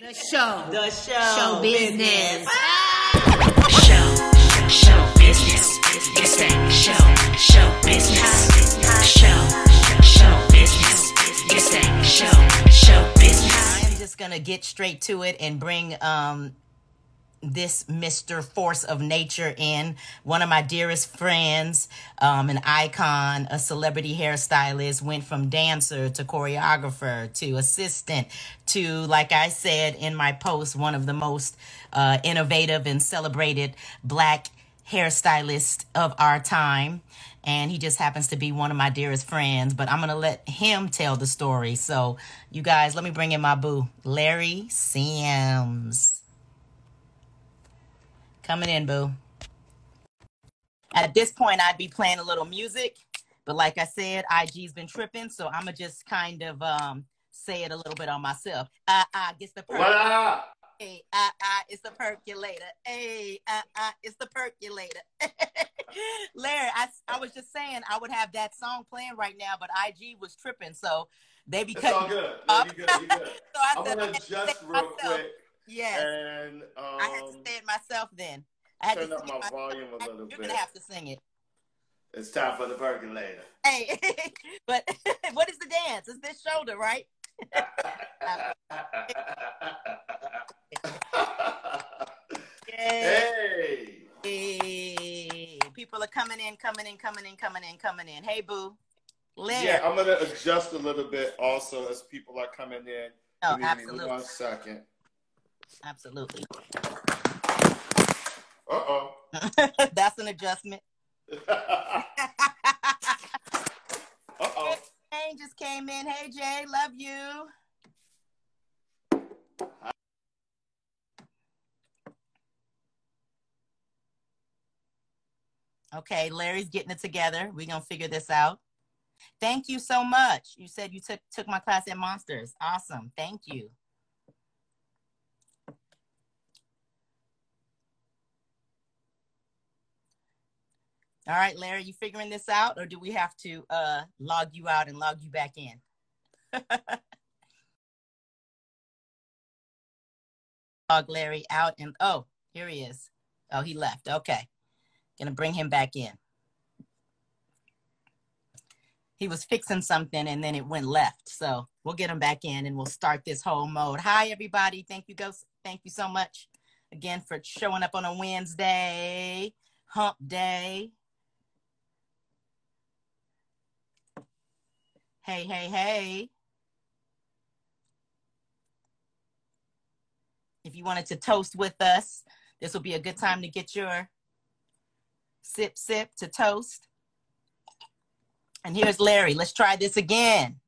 The show. The show. Show business. Show, show business. It's that show, show business. Show, show business. It's that show, show business. I'm just gonna get straight to it and bring um this Mr. Force of Nature in, one of my dearest friends, um, an icon, a celebrity hairstylist, went from dancer to choreographer to assistant to, like I said in my post, one of the most uh, innovative and celebrated black hairstylist of our time. And he just happens to be one of my dearest friends, but I'm going to let him tell the story. So, you guys, let me bring in my boo, Larry Sims. Coming in, boo. At this point, I'd be playing a little music, but like I said, IG's been tripping, so I'm gonna just kind of um say it a little bit on myself. Ah, ah, gets the What up? Hey, ah, ah, it's the percolator. Hey, ah, ah, it's the percolator. Larry, I, I was just saying I would have that song playing right now, but IG was tripping, so they be It's cutting all good. No, you good. You good. so I I'm said, gonna I had to adjust real myself. quick Yes, and I had to um, say it myself then. I had turn to up my myself. volume a I- little You're bit. gonna have to sing it. It's time for the percolator. Hey, but what is the dance? It's this shoulder, right? Yay. hey. People are coming in, coming in, coming in, coming in, coming in. Hey, boo. Larry. Yeah, I'm gonna adjust a little bit also as people are coming in. Oh, Give me absolutely. One second. Absolutely. Uh oh. That's an adjustment. uh oh. Jane just came in. Hey, Jay, love you. Okay, Larry's getting it together. We're gonna figure this out. Thank you so much. You said you took took my class at Monsters. Awesome. Thank you. All right, Larry, you figuring this out, or do we have to uh, log you out and log you back in? log Larry out and oh, here he is. Oh, he left. Okay, gonna bring him back in. He was fixing something and then it went left, so we'll get him back in and we'll start this whole mode. Hi, everybody. Thank you, Ghost. Thank you so much again for showing up on a Wednesday, Hump Day. Hey, hey, hey. If you wanted to toast with us, this will be a good time to get your sip, sip to toast. And here's Larry. Let's try this again.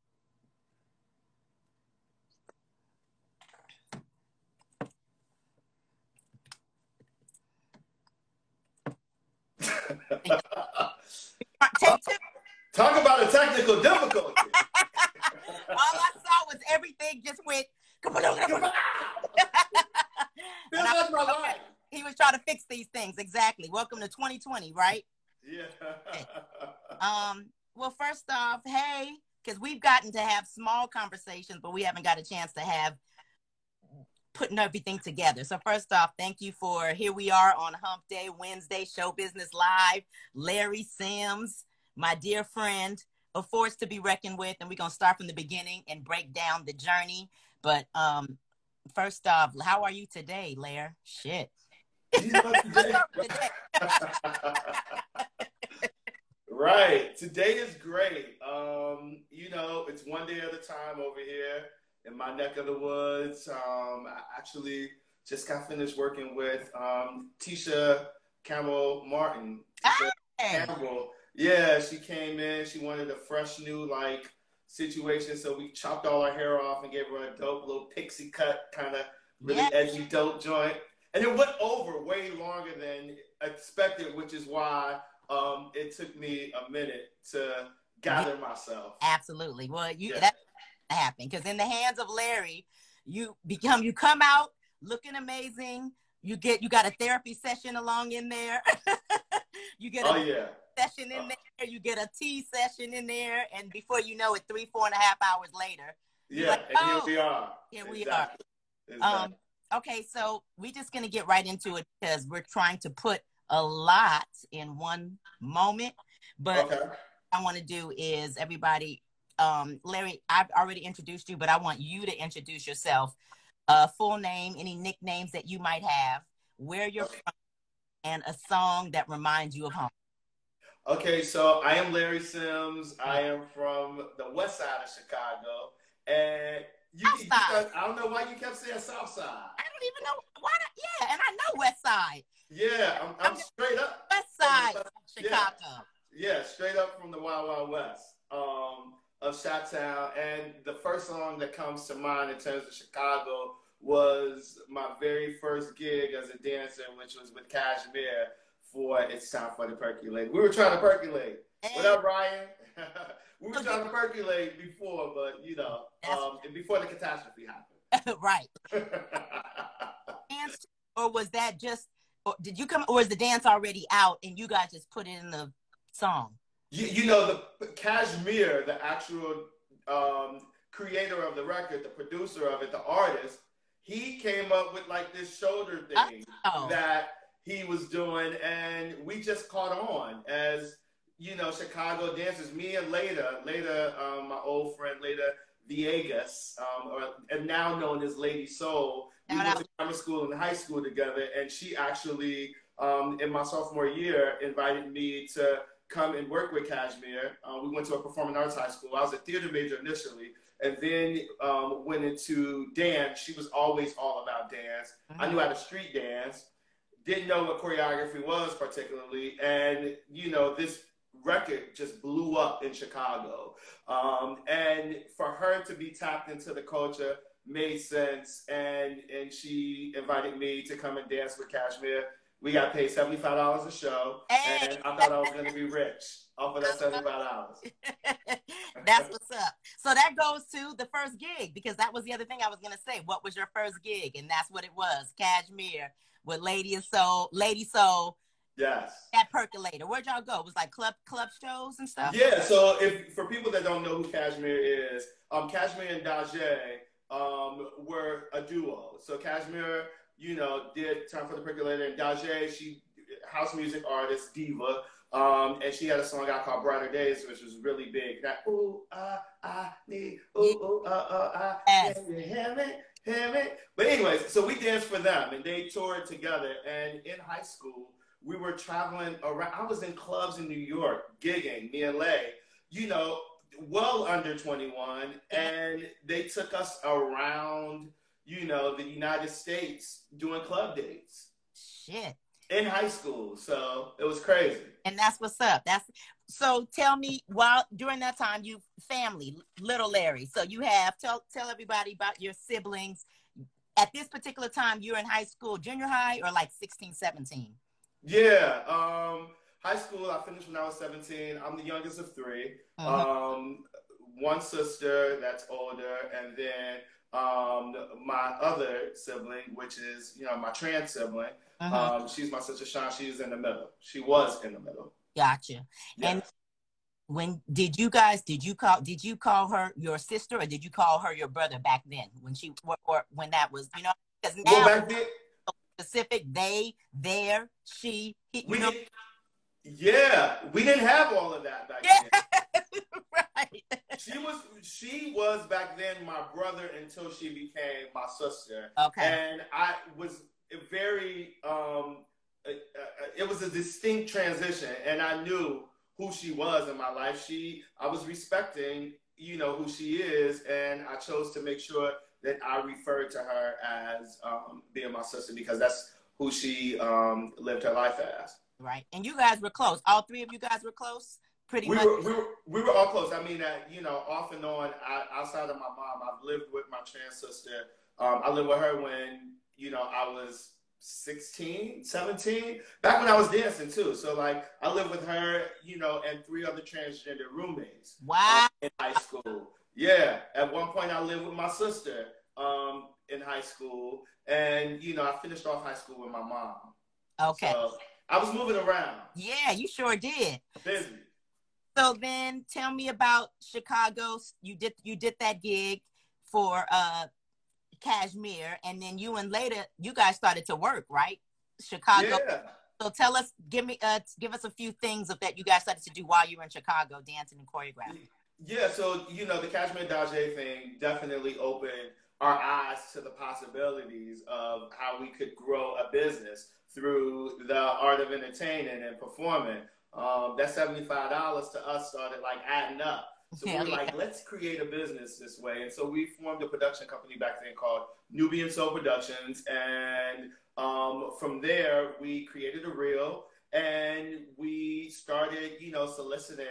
Take two. Talk about a technical difficulty. All I saw was everything just went. Feels And I- like my life. he was trying to fix these things. Exactly. Welcome to 2020, right? Yeah. Um, well, first off, hey, because we've gotten to have small conversations, but we haven't got a chance to have putting everything together. So first off, thank you for here we are on Hump Day Wednesday, Show Business Live. Larry Sims, my dear friend, a force to be reckoned with, and we're gonna start from the beginning and break down the journey. But um, first off, how are you today, Lair? Shit. Today- right. Today is great. Um, you know, it's one day at a time over here in my neck of the woods. Um, I actually just got finished working with um, Tisha Campbell Martin. Tisha Hey. Campbell. Yeah, she came in. She wanted a fresh new like situation, so we chopped all her hair off and gave her a dope little pixie cut, kind of really Yeah. edgy dope joint. And it went over way longer than expected, which is why um, it took me a minute to gather myself. Absolutely. Well, you Yeah. that happened because in the hands of Larry, you become you come out looking amazing. You get you got a therapy session along in there. you get a Oh yeah, session in there. You get a tea session in there, and before you know it, three four and a half hours later, yeah. like, and oh, here we are. here we Exactly. Exactly. Um, okay, so we're just gonna get right into it because we're trying to put a lot in one moment. But okay. what I want to do is everybody, um, Larry, I've already introduced you, but I want you to introduce yourself. Uh, full name, any nicknames that you might have, where you're Okay. from, and a song that reminds you of home. Okay, so I am Larry Sims. I am from the west side of Chicago. And you, you side. I don't know why you kept saying south side. I don't even know why. Not, yeah, and I know West Side, Yeah, I'm, I'm straight up. West Side, of Yeah. Chicago. Yeah, straight up from the Wild Wild West um, of Chi-Town. And the first song that comes to mind in terms of Chicago was my very first gig as a dancer, which was with Cajmere for It's Time for the Percolate. We were trying to percolate. What up, Ryan? we were trying to percolate before, but you know, um, before the catastrophe right. happened. Dance, or was that just? Or did you come? Or was the dance already out and you guys just put it in the song? You, you know, the Cajmere, the actual um, creator of the record, the producer of it, the artist, he came up with like this shoulder thing Oh. that he was doing, and we just caught on as you know, Chicago dancers. Me and Leda, Leda, um, my old friend Leda Viegas, um, or, and now known as Lady Soul. We went to grammar school and high school together, and she actually, um, in my sophomore year, invited me to come and work with Cajmere. Uh, we went to a performing arts high school. I was a theater major initially, and then um, went into dance. She was always all about dance. I knew how to street dance. Didn't know what choreography was particularly, and you know this record just blew up in Chicago. Um, and for her to be tapped into the culture made sense. And and she invited me to come and dance with Cajmere. We got paid seventy five dollars a show, Hey. and I thought I was gonna be rich off of that seventy five dollars. That's what's up. So that goes to the first gig because that was the other thing I was gonna say. What was your first gig? And that's what it was. Cajmere with Lady of Soul, Lady Soul, Yes. that percolator. Where'd y'all go? It was like club club shows and stuff. Yeah, so if for people that don't know who Cajmere is, um, Cajmere and Dajae um, were a duo. So Cajmere, you know, did Time for the Percolator, and Dajae, she house music artist, diva, um, and she had a song out called Brighter Days, which was really big. That ooh ah I need ooh ooh ah ah ah, Yes. can you hear me? Hear it. But anyways, so we danced for them, and they toured together. And in high school, we were traveling around. I was in clubs in New York, gigging, me and Lay, you know, well under 21. And they took us around, you know, the United States doing club dates Shit. In high school. So it was crazy. And that's what's up. That's so tell me while during that time you family, little Larry. So you have tell tell everybody about your siblings. At this particular time, you're in high school, junior high, or like 16, 17? Yeah. Um, high school, I finished when I was 17. I'm the youngest of 3 Mhm. Um, one sister that's older, and then um, my other sibling, which is, you know, my trans sibling. Mhm. Um, she's my sister Sean. She's in the middle. She was in the middle. Gotcha. And when did you guys did you call did you call her your sister or did you call her your brother back then when she or, or when that was you know because well, now back then, specific they there she he, you we know yeah, we didn't have all of that back yeah then. right She was she was back then my brother until she became my sister. okay. And I was very um it was a distinct transition and I knew who she was in my life. She I was respecting you know who she is and I chose to make sure that I referred to her as um, being my sister because that's who she um, lived her life as. Right. And you guys were close. All three of you guys were close pretty we much were, we were we were all close. I mean, that you know, off and on. I, outside of my mom, I've lived with my trans sister. Um, I lived with her when you know I was 16, 17, back when I was dancing too. So like, I lived with her, you know, and three other transgender roommates wow in high school. Yeah, at one point I lived with my sister um, in high school, and you know, I finished off high school with my mom. okay So I was moving around, yeah you sure did busy. So then tell me about chicago you did you did that gig for uh Cajmere, and then you and later you guys started to work, right? Chicago. Yeah. So tell us, give me, uh, give us a few things of that you guys started to do while you were in Chicago, dancing and choreographing. Yeah, so you know the Cajmere Dajae thing definitely opened our eyes to the possibilities of how we could grow a business through the art of entertaining and performing. Um, that seventy-five dollars to us started like adding up. So we were like, let's create a business this way. And so we formed a production company back then called Nubian Soul Productions. And um, from there, we created a reel and we started, you know, soliciting,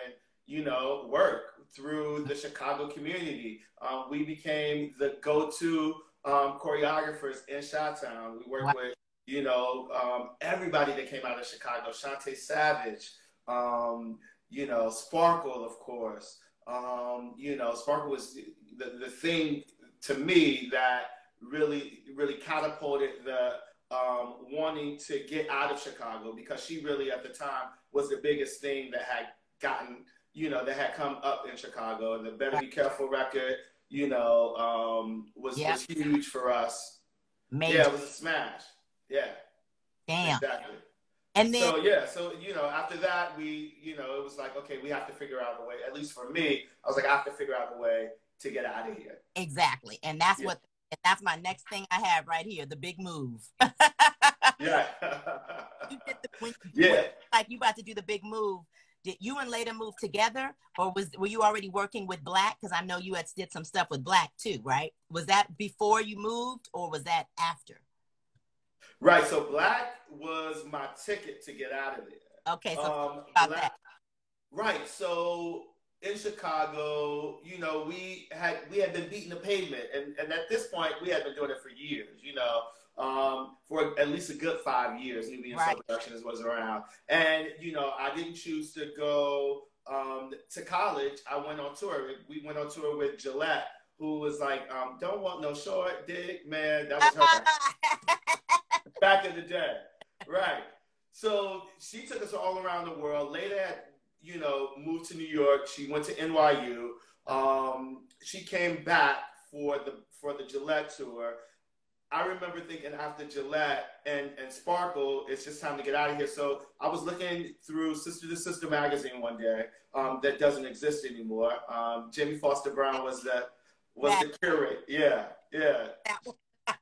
you know, work through the Chicago community. Um, we became the go-to um, choreographers in Chi-Town. We worked Wow. with, you know, um, everybody that came out of Chicago. Shantae Savage, um, you know, Sparkle, of course. Um, you know, Sparkle was the, the thing to me that really, really catapulted the um, wanting to get out of Chicago because she really, at the time, was the biggest thing that had gotten, you know, that had come up in Chicago. And the Better Be Careful record, you know, um, was, Yeah. was huge for us. Major. Yeah, it was a smash. Yeah, Damn. exactly. And then So yeah, so you know, after that, we, you know, it was like, okay, we have to figure out a way. At least for me, I was like, I have to figure out a way to get out of here. exactly, and that's Yeah. what. And that's my next thing I have right here, the big move. Yeah. you did the, when yeah. like you about to do the big move. Did you and Leda move together, or was were you already working with Black? Because I know you had did some stuff with Black too, right? Was that before you moved, or was that after? Right. So black was my ticket to get out of there. Okay, so Um, about Black- that. Right. So in Chicago, you know, we had we had been beating the pavement, and, and at this point, we had been doing it for years. You know, um, for at least a good five years. Nubian Right. Soul Productions was around, and you know, I didn't choose to go um, to college. I went on tour. We went on tour with Gillette, who was like, um, "Don't want no short dick, man." That was her back in the day, right? So she took us all around the world. Leda, had, you know, moved to New York. She went to NYU. Um, she came back for the for the Gillette tour. I remember thinking after Gillette and, and Sparkle, it's just time to get out of here. So I was looking through Sister to Sister magazine one day um, that doesn't exist anymore. Um, Jamie Foster Brown was the was the curate. Yeah, yeah.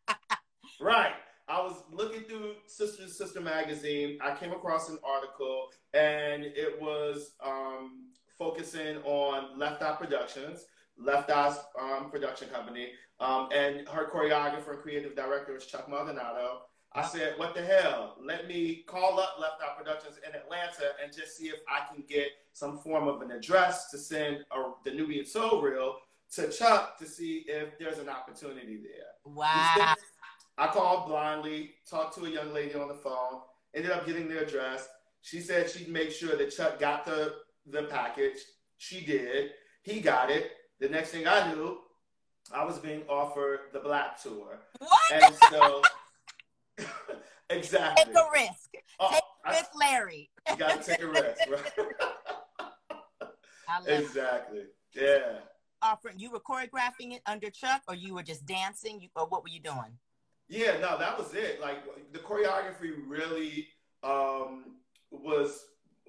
Right. I was looking through Sister to Sister magazine. I came across an article, and it was um, focusing on Left Eye Productions, Left Eye's um, production company, um, and her choreographer and creative director is Chuck Maldonado. I said, "What the hell? Let me call up Left Eye Productions in Atlanta and just see if I can get some form of an address to send a, the Nubian Soul Reel to Chuck to see if there's an opportunity there." wow. I called blindly, talked to a young lady on the phone, ended up getting their address. She said she'd make sure that Chuck got the, the package. She did. He got it. The next thing I knew, I was being offered the Black Tour. What? And so, exactly. Take a risk. Oh, Take a risk, Larry. you got to take a risk, right? Exactly. Yeah. offering. You were choreographing it under Chuck, or you were just dancing, you, or what were you doing? Yeah, no, that was it. Like the choreography really um, was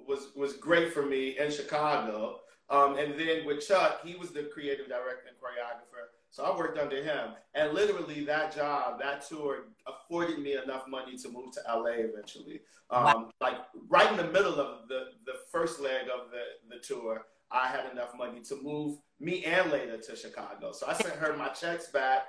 was was great for me in Chicago. Um, and then with Chuck, he was the creative director and choreographer, so I worked under him. And literally, that job, that tour, afforded me enough money to move to LA eventually. Um, Wow. Like right in the middle of the the first leg of the the tour, I had enough money to move me and Leda to Chicago. So I sent her my checks back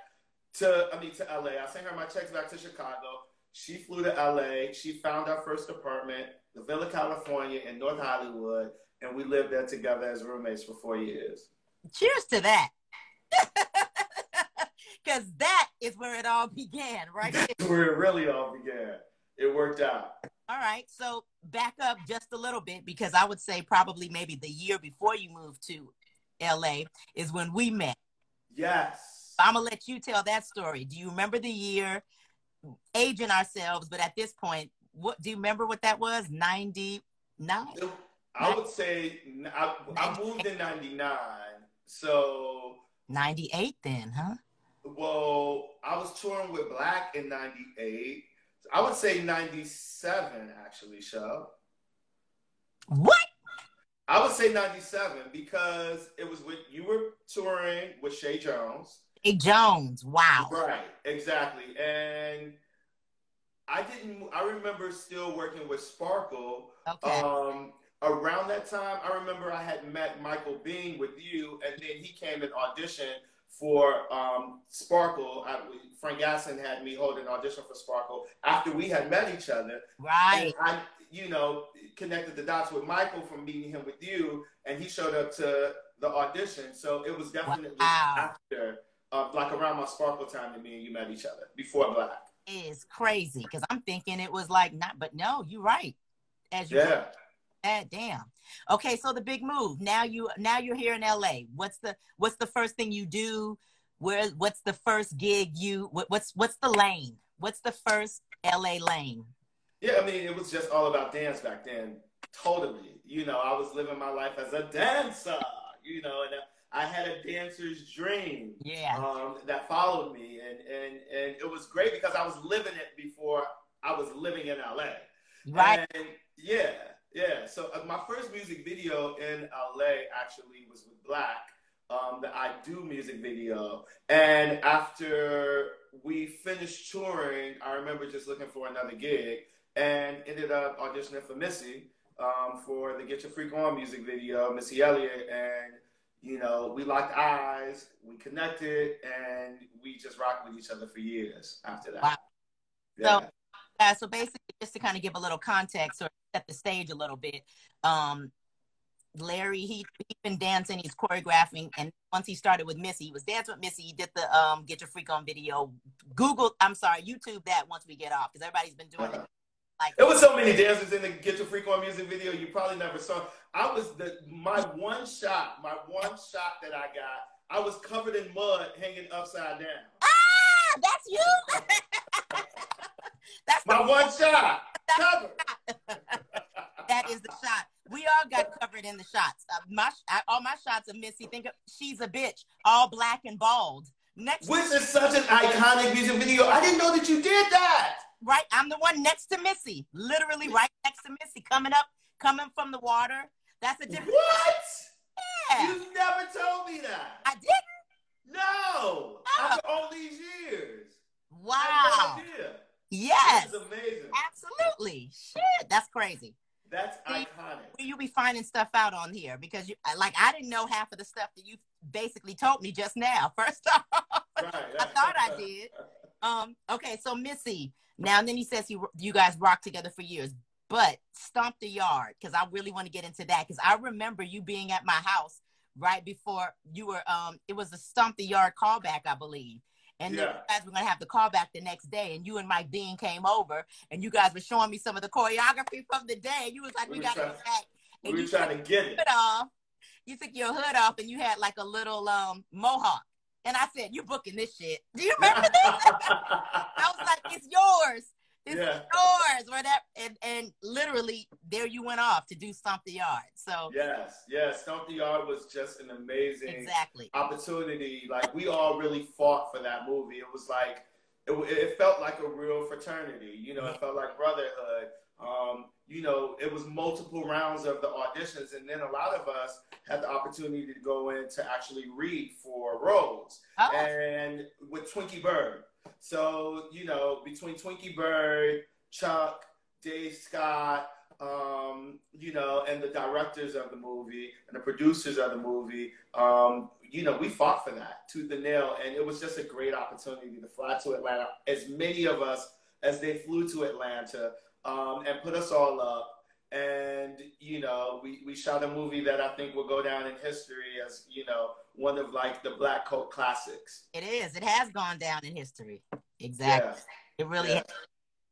to I mean to LA. I sent her my checks back to Chicago. She flew to LA. She found our first apartment, the Villa California in North Hollywood, and we lived there together as roommates for four years. Cheers to that. Because that is where it all began, right? That's where it really all began. It worked out. all right. So back up just a little bit because I would say probably maybe the year before you moved to LA is when we met. Yes. I'm gonna let you tell that story. Do you remember the year? Aging ourselves, but at this point, what do you remember what that was? 99? I would say I, I moved in '99, so 98 then, huh? well, I was touring with Black in '98. I would say '97 actually, show. What? I would say '97 because it was with you were touring with Shay Jones. Hey Jones. Wow. Right, exactly. And I didn't I remember still working with Sparkle. Okay. Um around that time, I remember I had met Michael Bean with you, and then he came and auditioned for um, Sparkle. I, Frank Gasson had me hold an audition for Sparkle after we had met each other. right. And I, you know, connected the dots with Michael from meeting him with you, and he showed up to the audition. So it was definitely Wow. after, uh, like around my Sparkle time that me and you met each other before Black. Is crazy because I'm thinking it was like not, but no, you're right. As you Yeah. that damn. Okay, so the big move. Now you now you're here in LA. What's the what's the first thing you do? Where what's the first gig you what, what's what's the lane? What's the first LA lane? Yeah, I mean, it was just all about dance back then. Totally. You know, I was living my life as a dancer, you know, and I had a dancer's dream Yeah. um, that followed me. And, and, and it was great because I was living it before I was living in LA. Right. And yeah, yeah. So uh, my first music video in LA actually was with Black, um, the I Do music video. And after we finished touring, I remember just looking for another gig and ended up auditioning for Missy um, for the Get Your Freak On music video, Missy Elliott. And, you know, we locked eyes, we connected, and we just rocked with each other for years after that. Wow. Yeah. So- Uh, so basically, just to kind of give a little context or set the stage a little bit, um, Larry he he's been dancing, he's choreographing, and once he started with Missy, he was dancing with Missy. He did the um, "Get Your Freak On" video. Google, I'm sorry, YouTube that once we get off because everybody's been doing Uh-huh. it. Like There was so many dancers in the Get Your Freak On music video you probably never saw. I was the my one shot, my one shot that I got. I was covered in mud, hanging upside down. ah, that's you. that's My the, one shot, covered. that is the shot. We all got covered in the shots. Uh, my I, all my shots of Missy. Think of she's a bitch, all black and bald. Next, Which is such an iconic music video. I didn't know that you did that. right, I'm the one next to Missy, literally right next to Missy, coming up, coming from the water. That's a different. What? Yeah, You never told me that. I didn't. No. Oh. After all these years. Wow. no idea. Yes, This is amazing. absolutely. Shit, that's crazy. That's See, iconic. You be finding stuff out on here because you like I didn't know half of the stuff that you basically told me just now. First off, Right. I thought I did. Um, okay, so Missy. Now and then he says he you guys rock together for years, but stomp the yard because I really want to get into that because I remember you being at my house right before you were. Um, it was a stomp the yard callback, I believe. And then Yeah. you guys were gonna have the callback the next day, and you and Mike Dean came over, and you guys were showing me some of the choreography from the day. And you was like, We "We got to back." We And were you trying to get it. off. You took your hood off and you had like a little um mohawk. And I said, You booking this shit. Do you remember this? I was like, It's yours. It's Yeah. yours. Where that and, and literally there you went off to do Stomp the Yard. So yes, yes. Stomp the Yard was just an amazing exactly. opportunity. Like we all really fought for that movie. It was like it, it felt like a real fraternity. You know, it felt like brotherhood. Um, you know, it was multiple rounds of the auditions, and then a lot of us had the opportunity to go in to actually read for roles. Oh, and with Twinkie Bird. So, you know, between Twinkie Bird, Chuck, Dave Scott, um, you know, and the directors of the movie and the producers of the movie, um, you know, we fought for that tooth and nail. And it was just a great opportunity to fly to Atlanta. As many of us as they flew to Atlanta um, and put us all up. And, you know, we, we shot a movie that I think will go down in history as, you know, one of like the black cult classics. it is. It has gone down in history. Exactly. Yeah. It really Yeah.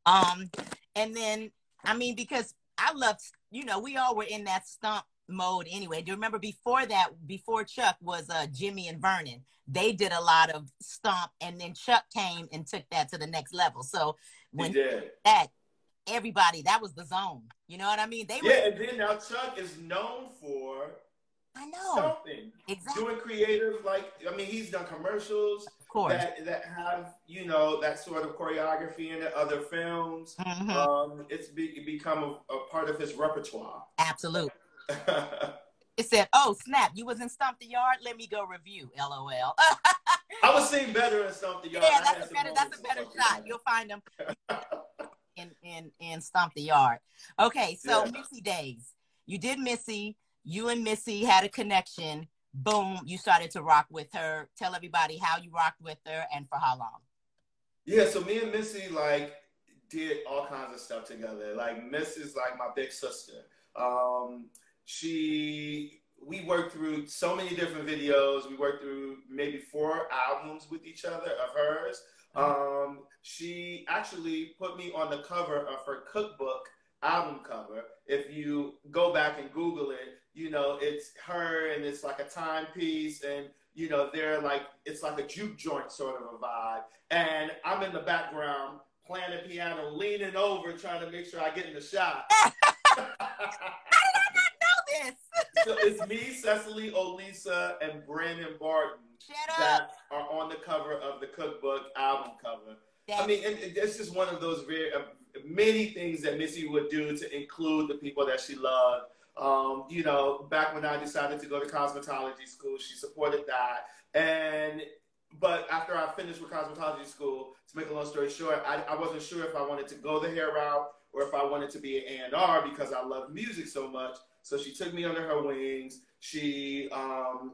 has. Um, and then I mean, because I loved, you know, we all were in that stump mode anyway. Do you remember before that, before Chuck was uh Jimmy and Vernon, they did a lot of stomp, and then Chuck came and took that to the next level. So He when did. that everybody, that was the zone. You know what I mean? They were Yeah, and then now Chuck is known for I know. something. Exactly. Doing creative, like, I mean, he's done commercials. Of course. that that have you know that sort of choreography in the other films. Mhm. Um, it's be, become a, a part of his repertoire. Absolutely. It said, "Oh snap! You was in Stomp the Yard. Let me go review." LOL. I was seeing better in something. yeah, Y'all. I had that's a better. That's a better shot. You'll find them in in in Stomp the Yard. Okay, so Yeah. Missy days. You did Missy. You and Missy had a connection. Boom! You started to rock with her. Tell everybody how you rocked with her and for how long. Yeah, so me and Missy like did all kinds of stuff together. Like Miss is like my big sister. Um, she we worked through so many different videos. We worked through maybe four albums with each other of hers. Um, she actually put me on the cover of her cookbook album cover. If you go back and Google it, you know, it's her and it's like a timepiece and you know, they're like it's like a juke joint sort of a vibe. And I'm in the background playing the piano, leaning over, trying to make sure I get in the shot. How did I not know this. so it's me, Cecily Olisa, and Brandon Barton Shut up. that are on the cover of the cookbook album cover. I mean, and and it's just one of those very uh, many things that Missy would do to include the people that she loved. Um, you know, back when I decided to go to cosmetology school, she supported that. And but after I finished with cosmetology school, to make a long story short, I, I wasn't sure if I wanted to go the hair route or if I wanted to be an A&R because I love music so much. So she took me under her wings. She um,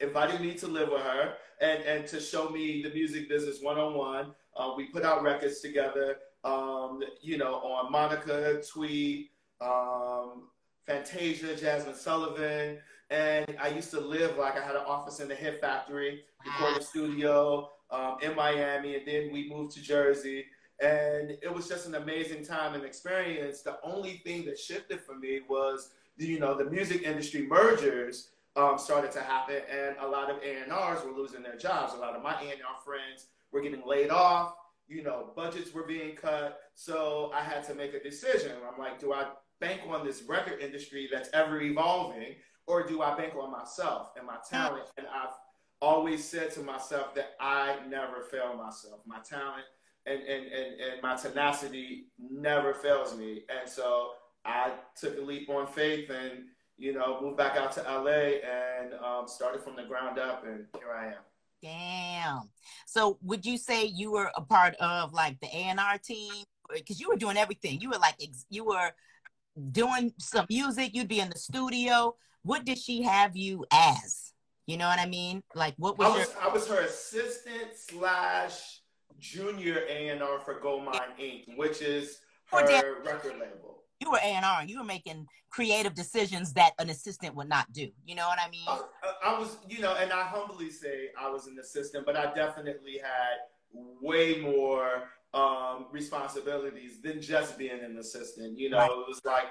invited me to live with her and, and to show me the music business one on one. We put out records together, um, you know, on Monica, Tweet, um, Fantasia, Jazmine Sullivan. And I used to live like I had an office in the Hit Factory, recording studio um, in Miami, and then we moved to Jersey. And it was just an amazing time and experience. The only thing that shifted for me was, you know, the music industry mergers um, started to happen, and a lot of A&Rs were losing their jobs. A lot of my A&R friends were getting laid off. You know, budgets were being cut. So I had to make a decision. I'm like, do I bank on this record industry that's ever evolving, or do I bank on myself and my talent? And I've always said to myself that I never fail myself. My talent and, and, and, and my tenacity never fails me. And so I took a leap on faith and, you know, moved back out to LA and um, started from the ground up. And here I am. Damn. So would you say you were a part of like the A&R team? Because you were doing everything. You were like, ex- you were doing some music. You'd be in the studio. What did she have you as? You know what I mean? Like, what was, I your? was, I was her assistant slash junior A&R for Goldmind Inc., which is Oh, her record label. You were A&R. You were making creative decisions that an assistant would not do. You know what I mean? I, was, you know, and I humbly say I was an assistant, but I definitely had way more um, responsibilities than just being an assistant. You know, Right. it was like,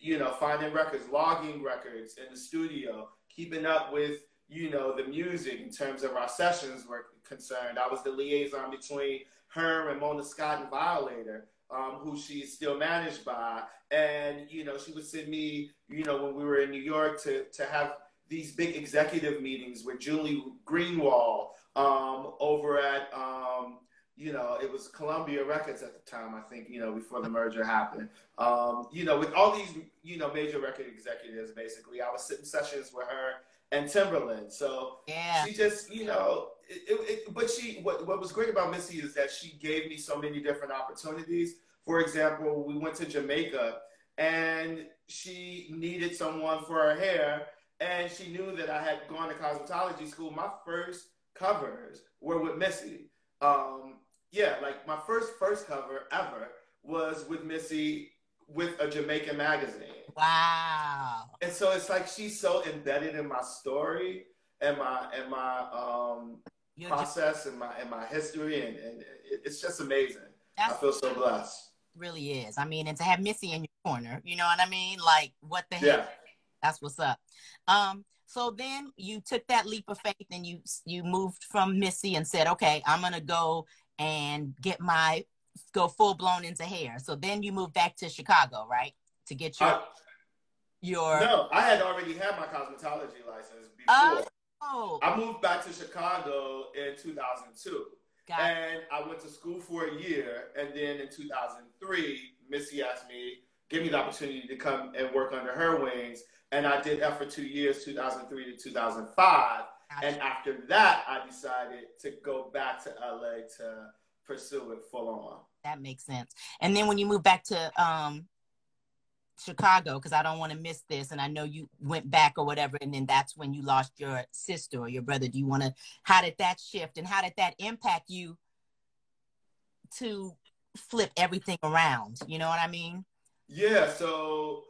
you know, finding records, logging records in the studio, keeping up with, you know, the music in terms of our sessions were concerned. I was the liaison between her and Mona Scott and Violator. Um, who she's still managed by, and you know she would send me, you know, when we were in New York to to have these big executive meetings with Julie Greenwald um, over at, um, you know, it was Columbia Records at the time, I think, you know, before the merger happened. Um, you know, with all these, you know, major record executives, basically, I was sitting sessions with her and Timbaland. So yeah. she just, you know, it, it, but she, what, what was great about Missy is that she gave me so many different opportunities. For example, we went to Jamaica and she needed someone for her hair and she knew that I had gone to cosmetology school. My first covers were with Missy. Um, yeah, like my first first cover ever was with Missy with a Jamaican magazine. Wow. And so it's like she's so embedded in my story and my and my um, You're just, process and my and my history, and, and it's just amazing. I feel so blessed. really is. I mean, and to have Missy in your corner, you know what I mean? Like, what the heck? Yeah. That's what's up. Um, so then you took that leap of faith and you you moved from Missy and said, okay, I'm gonna go and get my go full blown into hair. So then you moved back to Chicago, right? To get your I- your no, I had already had my cosmetology license before. Oh, Oh, I moved back to Chicago in 2002. got it. And I went to school for a year, and then in 2003, Missy asked me, give me the opportunity to come and work under her wings, and I did that for two years, 2003 to 2005. And after that, I decided to go back to LA to pursue it full on. That makes sense. And then when you move back to um Chicago, because I don't want to miss this, and I know you went back or whatever, and then that's when you lost your sister or your brother. Do you want to? How did that shift, and how did that impact you to flip everything around? You know what I mean? Yeah, so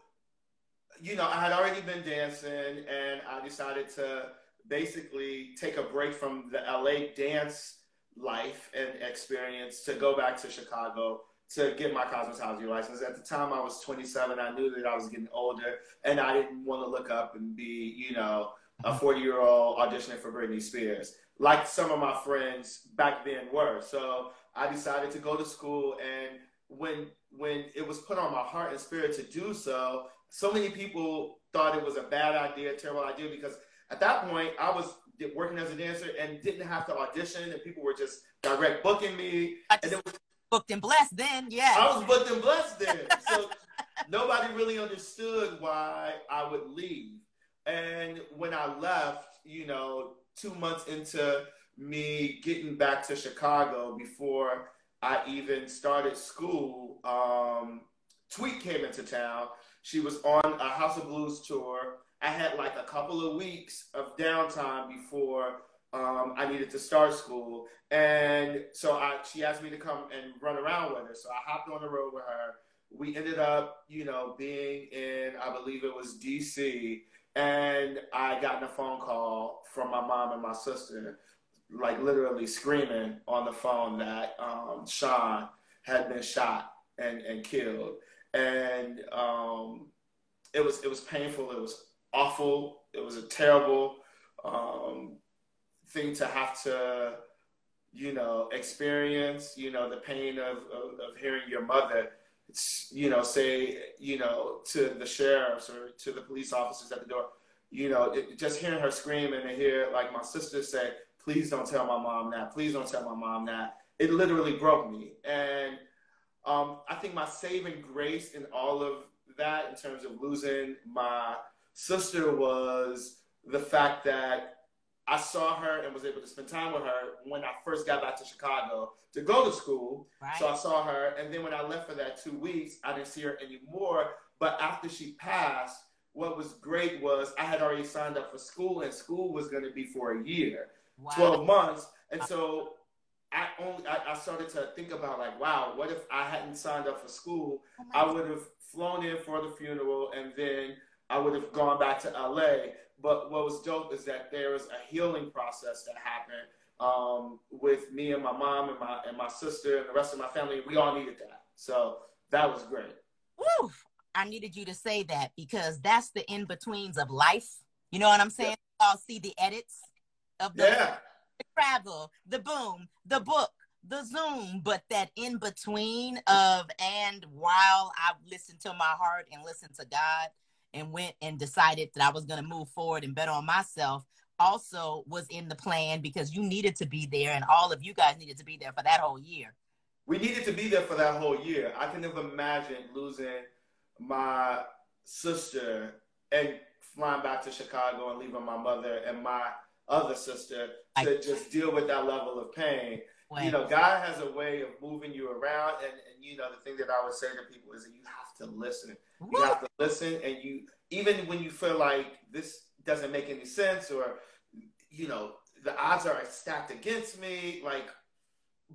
you know, I had already been dancing, and I decided to basically take a break from the LA dance life and experience to go back to Chicago to get my cosmetology license. At the time, I was 27. I knew that I was getting older, and I didn't want to look up and be, you know, a 40 year old auditioning for Britney Spears, like some of my friends back then were. So I decided to go to school, and when when it was put on my heart and spirit to do so, so many people thought it was a bad idea, terrible idea, because at that point I was working as a dancer and didn't have to audition, and people were just direct booking me, and it was booked and blessed then, yeah. I was booked and blessed then. So nobody really understood why I would leave. And when I left, you know, two months into me getting back to Chicago before I even started school, um, Tweet came into town. She was on a House of Blues tour. I had like a couple of weeks of downtime before um, I needed to start school. And so I, she asked me to come and run around with her. So I hopped on the road with her. We ended up, you know, being in, I believe it was DC. And I got a phone call from my mom and my sister, like literally screaming on the phone that um, Sean had been shot and, and killed. And um, it was it was painful. It was awful. It was a terrible um, thing to have to, you know, experience, you know, the pain of, of, of hearing your mother, you know, say, you know, to the sheriffs or to the police officers at the door, you know, it, just hearing her scream and to hear like my sister say, please don't tell my mom that, please don't tell my mom that. It literally broke me. And um, I think my saving grace in all of that in terms of losing my sister was the fact that I saw her and was able to spend time with her when I first got back to Chicago to go to school. Right. So I saw her, and then when I left for that two weeks, I didn't see her anymore. But after she passed, what was great was I had already signed up for school, and school was going to be for a year, Wow. 12 months. And so I only I, I started to think about like, wow, what if I hadn't signed up for school? Oh I would have flown in for the funeral and then I would have gone back to LA. But what was dope is that there was a healing process that happened um, with me and my mom and my and my sister and the rest of my family. We all needed that, so that was great. Woo! I needed you to say that because that's the in betweens of life. You know what I'm saying? I'll see the edits of the, Yeah, the travel, the boom, the book, the Zoom, but that in between of and while I listened to my heart and listened to God and went and decided that I was going to move forward and bet on myself also was in the plan because you needed to be there and all of you guys needed to be there for that whole year. we needed to be there for that whole year. I can never imagine losing my sister and flying back to Chicago and leaving my mother and my other sister to I- just deal with that level of pain. You know, God has a way of moving you around, and, and you know, the thing that I would say to people is that you have to listen. You have to listen, and you even when you feel like this doesn't make any sense, or you know, the odds are stacked against me, like.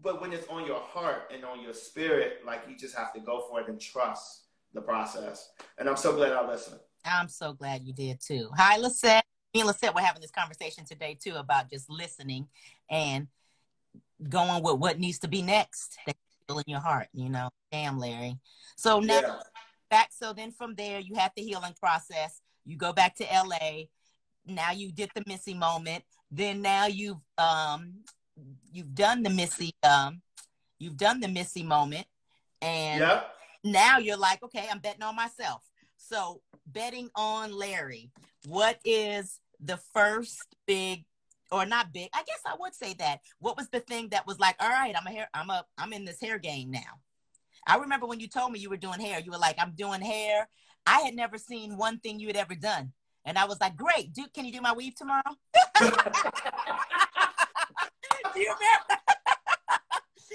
But when it's on your heart and on your spirit, like you just have to go for it and trust the process. And I'm so glad I listened. I'm so glad you did too. Hi, Lisette. Me and Lisette were having this conversation today too about just listening and going with what needs to be next that feel in your heart, you know. Damn, Larry. So now Yeah. back so then from there you have the healing process. You go back to LA. Now you did the Missy moment. Then now you've um you've done the Missy um you've done the Missy moment and now you're like, okay, I'm betting on myself. So betting on Larry, what is the first big or not big? I guess I would say that. What was the thing that was like, all right, I'm a hair, I'm a, I'm in this hair game now. I remember when you told me you were doing hair, you were like, I'm doing hair. I had never seen one thing you had ever done. And I was like, great, dude, can you do my weave tomorrow? do you remember?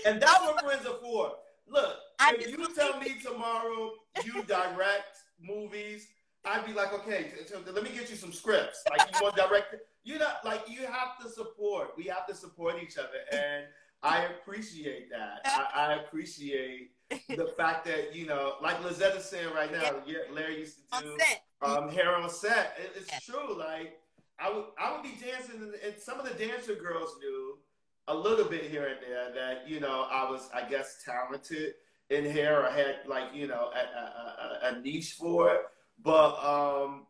and that's what friends are for. Look, I if you tell me tomorrow you direct movies, I'd be like, okay, let me get you some scripts. Like you want direct, you know, like you have to support. We have to support each other, and I appreciate that. I, I appreciate the fact that you know, like Lizette is saying right now. Yeah, Larry used to do um, hair on set. It, it's true. Like I would, I would be dancing, and, and some of the dancer girls knew a little bit here and there that you know I was, I guess, talented in hair or had like you know a, a, a, a niche for it. But um,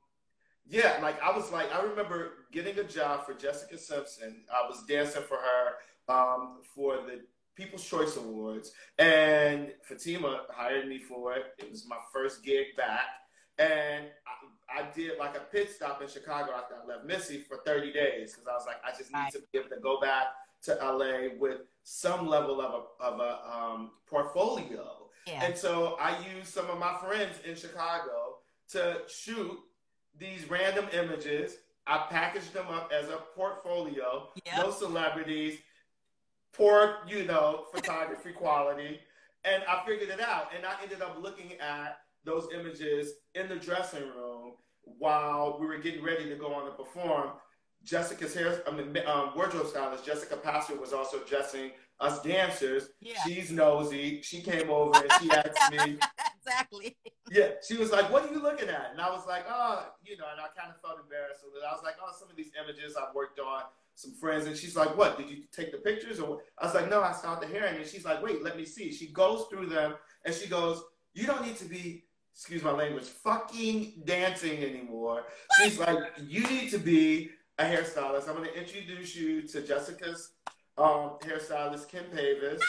yeah, like I was like I remember getting a job for Jessica Simpson. I was dancing for her um, for the People's Choice Awards, and Fatima hired me for it. It was my first gig back, and I, I did like a pit stop in Chicago after I left Missy for 30 days because I was like, I just need to be able to go back to LA with some level of a, of a um, portfolio. Yeah. And so I used some of my friends in Chicago to shoot these random images. I packaged them up as a portfolio. Yep. No celebrities, poor, you know, photography quality. And I figured it out. And I ended up looking at those images in the dressing room while we were getting ready to go on to perform. Jessica's hair, I mean, um, wardrobe stylist Jessica Paster was also dressing us dancers. Yeah. She's nosy. She came over and she asked me, exactly. yeah, she was like, "What are you looking at?" And I was like, "Oh, you know," and I kind of felt embarrassed a little. I was like, "Oh, some of these images I've worked on, some friends," and she's like, "What? Did you take the pictures?" Or? I was like, "No, I saw the hair," and she's like, "Wait, let me see." She goes through them and she goes, "You don't need to be." Excuse my language, fucking dancing anymore. She's like, you need to be a hairstylist. I'm going to introduce you to Jessica's um, hairstylist, Ken Paves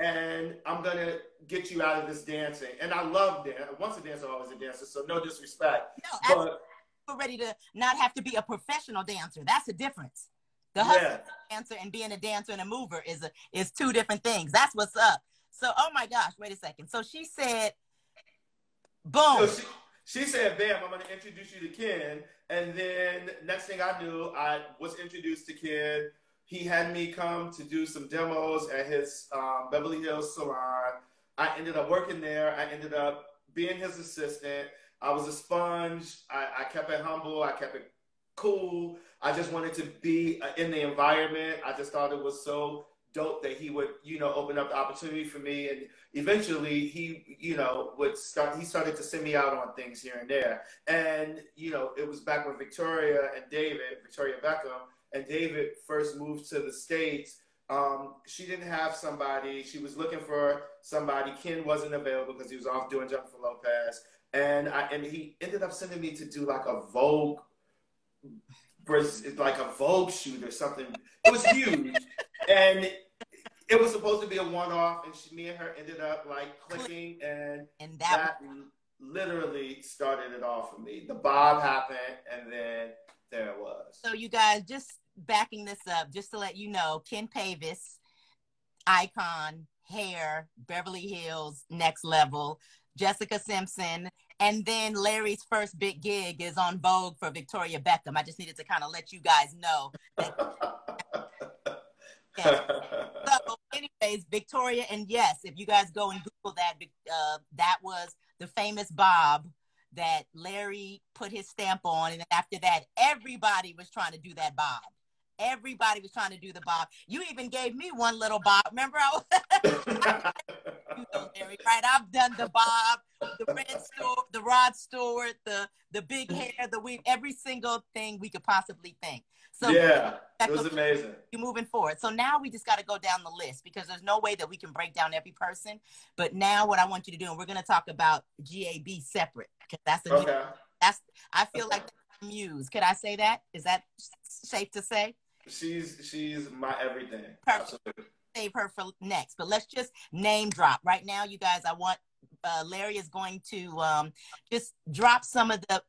and I'm gonna get you out of this dancing. And I love dance. Once a dancer, always a dancer. So no disrespect, No, but, we're ready to not have to be a professional dancer. That's the difference. The hustle yeah, dancer and being a dancer and a mover is a, is two different things. That's what's up. So, oh my gosh, wait a second. So she said, so boom. she, she said, "Bam, I'm gonna introduce you to Ken." And then next thing I knew, I was introduced to Ken. He had me come to do some demos at his um, Beverly Hills salon. I ended up working there. I ended up being his assistant. I was a sponge. I, I kept it humble. I kept it cool. I just wanted to be uh, in the environment. I just thought it was so dope that he would, you know, open up the opportunity for me. And eventually he, you know, would start, he started to send me out on things here and there. And, you know, it was back when Victoria and David, Victoria Beckham and David first moved to the States. Um, she didn't have somebody. She was looking for somebody. Ken wasn't available because he was off doing Jennifer Lopez. And I, and he ended up sending me to do like a Vogue, like a Vogue shoot or something. It was huge, and it was supposed to be a one-off. And she, me and her ended up like clicking, and And that, that literally started it all for me. The Bob happened, and then there it was. so you guys just backing this up, just to let you know, Ken Paves, icon, hair, Beverly Hills, next level, Jessica Simpson, and then Larry's first big gig is on Vogue for Victoria Beckham. I just needed to kind of let you guys know. So, anyways, Victoria, and yes, if you guys go and Google that, uh, that was the famous Bob that Larry put his stamp on, and after that, everybody was trying to do that Bob. Everybody was trying to do the Bob. You even gave me one little Bob. Remember, I was you know, Larry, right? I've done the Bob, the Red Stewart, the Rod Stewart, the the big hair, the weave, every single thing we could possibly think. So yeah, it was amazing. you moving forward. So now we just got to go down the list because there's no way that we can break down every person. But now what I want you to do, and we're going to talk about GAB separate because that's a Okay. that's I feel like muse. Could I say that? Is that safe to say? She's she's my everything. Perfect. Absolutely. Save her for next. But let's just name drop right now, you guys. I want uh, Larry is going to um, just drop some of the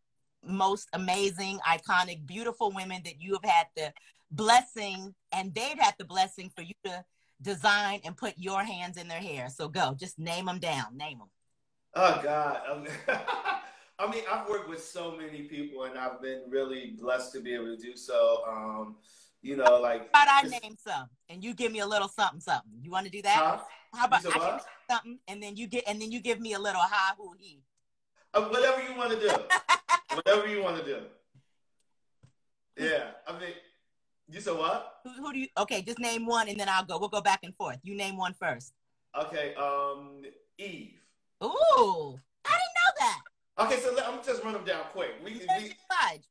most amazing, iconic, beautiful women that you have had the blessing, and they've had the blessing for you to design and put your hands in their hair. So go, just name them down. Name them. Oh God. I mean, I've worked with so many people, and I've been really blessed to be able to do so. Um, you know, like. How about I name some, and you give me a little something, something. You want to do that? Huh? How about I what? something, and then you get, and then you give me a little ha hoo he. Uh, whatever you want to do. whatever you want to do. Yeah. I mean, you said what? Who, who do you? Okay, just name one, and then I'll go. We'll go back and forth. You name one first. Okay. Um, Eve. Ooh, I didn't know that. Okay, so let, I'm just run them down quick. We, we side.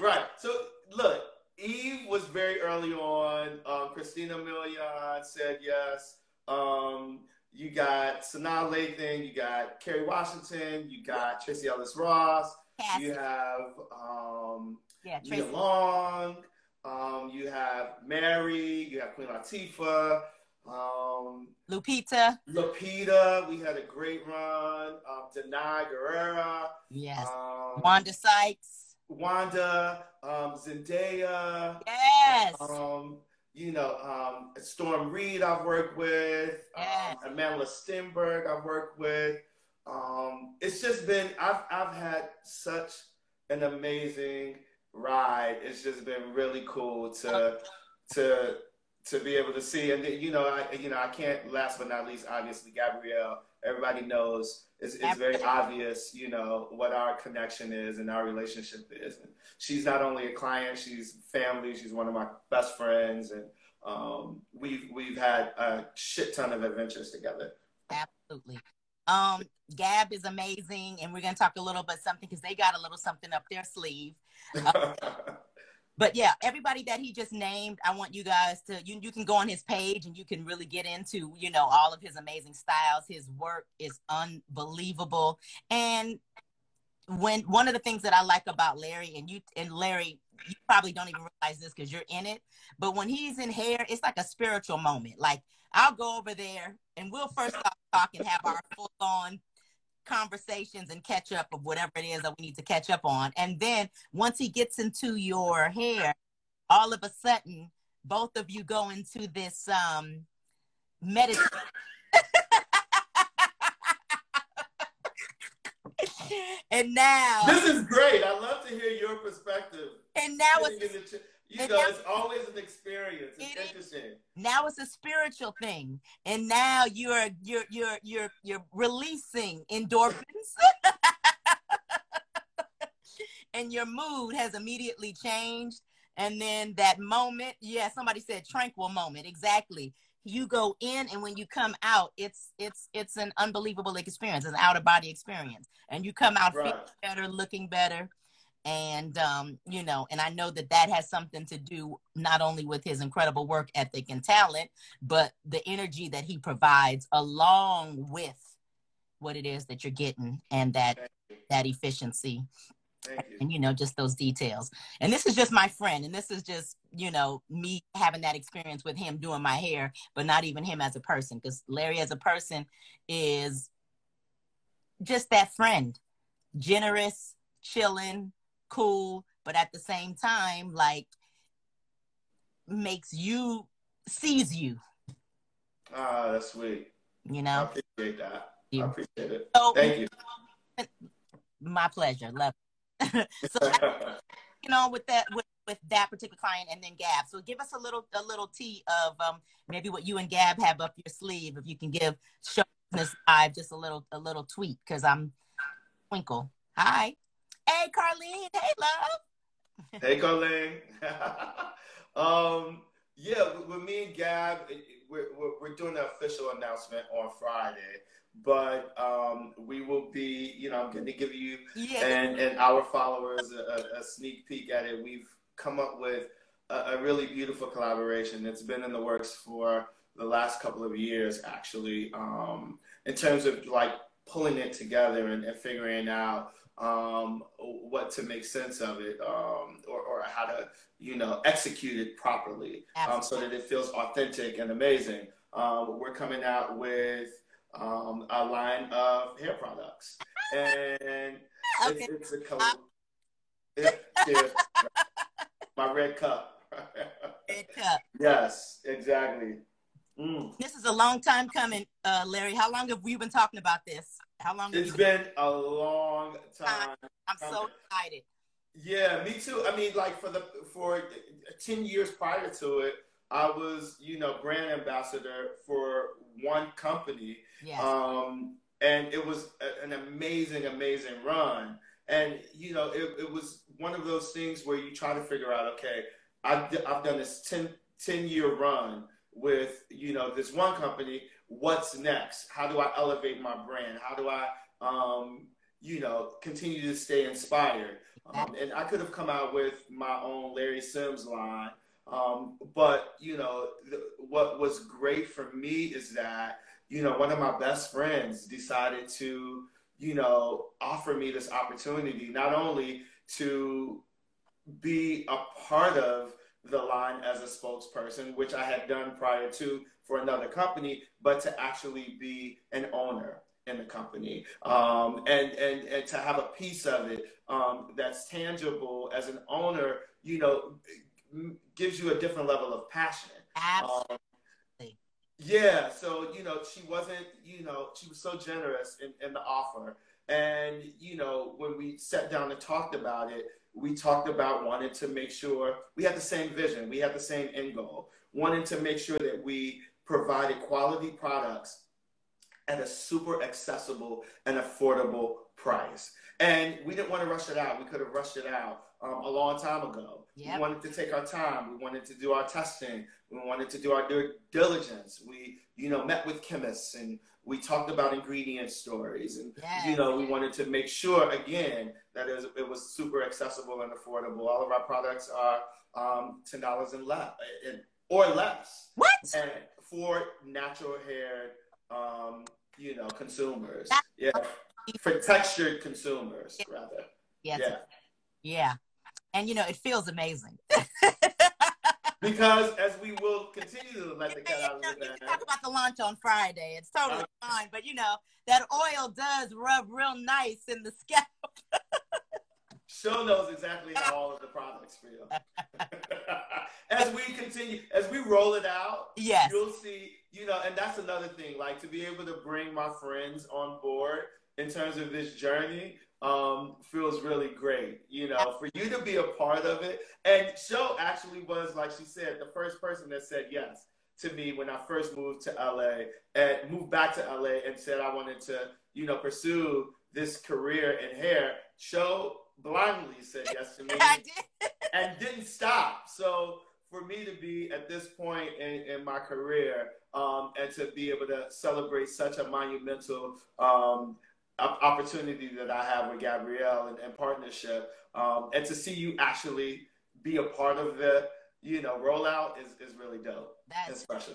right. So look, Eve was very early on. Um, Christina Milian said yes. Um, you got Sanaa Lathan, you got Kerry Washington, you got Tracee Ellis Ross, you have um, Yeah, Nia Long, um, you have Mary, you have Queen Latifah, um, Lupita. Lapita. We had a great run. Um, Danai Gurira. Yes. Um, Wanda Sykes. Wanda, um, Zendaya, Yes. um, you know, um, Storm Reid I've worked with, Yes. um, Amandla Stenberg I've worked with. Um, it's just been, I've, I've had such an amazing ride. It's just been really cool to, to, to be able to see. And, you know, I, you know, I can't last but not least, obviously, Gabrielle, everybody knows it's, it's very obvious, you know, what our connection is and our relationship is. And she's not only a client, she's family. She's one of my best friends, and um, we've we've had a shit ton of adventures together. Absolutely. Um, Gab is amazing, and we're gonna talk a little bit something because they got a little something up their sleeve. But yeah, everybody that he just named, I want you guys to you you can go on his page and you can really get into, you know, all of his amazing styles. His work is unbelievable. And when one of the things that I like about Larry and you and Larry, you probably don't even realize this because you're in it, but when he's in hair, it's like a spiritual moment. Like I'll go over there and we'll first talk and have our full on conversations and catch up of whatever it is that we need to catch up on. And then once he gets into your hair, all of a sudden, both of you go into this um meditation. and now this is great. I love to hear your perspective. and now it's in the ch- you and know, now- it's always an experience. It's It is. interesting. now it's a spiritual thing and now you're you're you're you're you're releasing endorphins and your mood has immediately changed and then that moment yeah somebody said tranquil moment exactly you go in and when you come out it's it's it's an unbelievable experience it's an out of body experience and you come out Right. feeling better looking better and um, you know and i know that that has something to do not only with his incredible work ethic and talent but the energy that he provides along with what it is that you're getting and that that efficiency you. and you know just those details and this is just my friend and this is just you know me having that experience with him doing my hair but not even him as a person because larry as a person is just that friend generous chilling cool but at the same time like makes you sees you Ah, that's sweet. you I know appreciate that. You. I appreciate it. so Thank you. my pleasure love it. so you know with that with, with that particular client and then gab so give us a little a little tea of um maybe what you and gab have up your sleeve if you can give show business live just a little a little tweet because i'm twinkle hi hey carlene hey love Hey, Colleen. um, yeah, with, me and Gab, we're, we're, doing the official announcement on Friday, but um, we will be, you know, I'm going to give you and, and our followers a, a sneak peek at it. We've come up with a, a really beautiful collaboration. It's been in the works for the last couple of years, actually, um, in terms of like pulling it together and, and figuring out um, what to make sense of it um, or, or how to, you know, execute it properly um, so that it feels authentic and amazing. Um, we're coming out with um, a line of hair products. And okay it's, it's a color. It, my red cup. Red cup. yes, exactly. Mm. This is a long time coming, uh, Larry. How long have we been talking about this? How long? It's been a long time. I'm so excited. Yeah, me too. I mean, like for the for ten years prior to it, I was you know brand ambassador for one company, Yes. um, and it was a, an amazing, amazing run. And you know, it, it was one of those things where you try to figure out, okay, I've, d- I've done this 10, 10 year run with you know this one company. What's next? How do I elevate my brand? How do I um, you know continue to stay inspired? Um, and I could have come out with my own Larry Sims line, um, but you know th- what was great for me is that you know one of my best friends decided to you know offer me this opportunity not only to be a part of the line as a spokesperson, which I had done prior to for another company, but to actually be an owner in the company um, and, and, and to have a piece of it um, that's tangible as an owner, you know, gives you a different level of passion. Absolutely. Um, yeah, so you know, she wasn't, you know, she was so generous in, in the offer. And you know, when we sat down and talked about it, we talked about wanting to make sure we had the same vision, we had the same end goal, wanting to make sure that we provided quality products at a super accessible and affordable price. And we didn't want to rush it out. We could have rushed it out um, a long time ago. Yep. We wanted to take our time. We wanted to do our testing. We wanted to do our due diligence. We, you know, met with chemists and we talked about ingredient stories. And, Yes. you know, we wanted to make sure, again, that it was, it was super accessible and affordable. All of our products are um, $10 and less, or less What? and for natural hair, um, you know, consumers. Yeah, for textured consumers, rather. Yes. Yeah, Yeah. And you know, it feels amazing. because as we will continue to let the cat out of you the bag. talk about the launch on Friday. It's totally Uh, fine, but you know that oil does rub real nice in the scalp. Show knows exactly how all of the products feel. as we continue, as we roll it out, Yes. you'll see, you know, and that's another thing, like to be able to bring my friends on board in terms of this journey um, feels really great. You know, for you to be a part of it. And Show actually was, like she said, the first person that said yes to me when I first moved to LA and moved back to LA and said I wanted to, you know, pursue this career in hair. Show blindly said yes to me did. and didn't stop. So for me to be at this point in, in my career um, and to be able to celebrate such a monumental um, opportunity that I have with Gabrielle and, and partnership, um, and to see you actually be a part of the you know rollout is, is really dope and That's special.